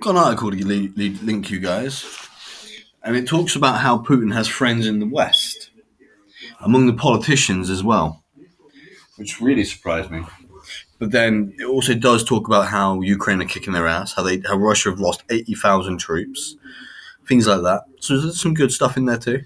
got an article to link you guys, and it talks about how Putin has friends in the West, among the politicians as well, which really surprised me. But then it also does talk about how Ukraine are kicking their ass, how they how Russia have lost eighty thousand troops, things like that. So there's some good stuff in there too.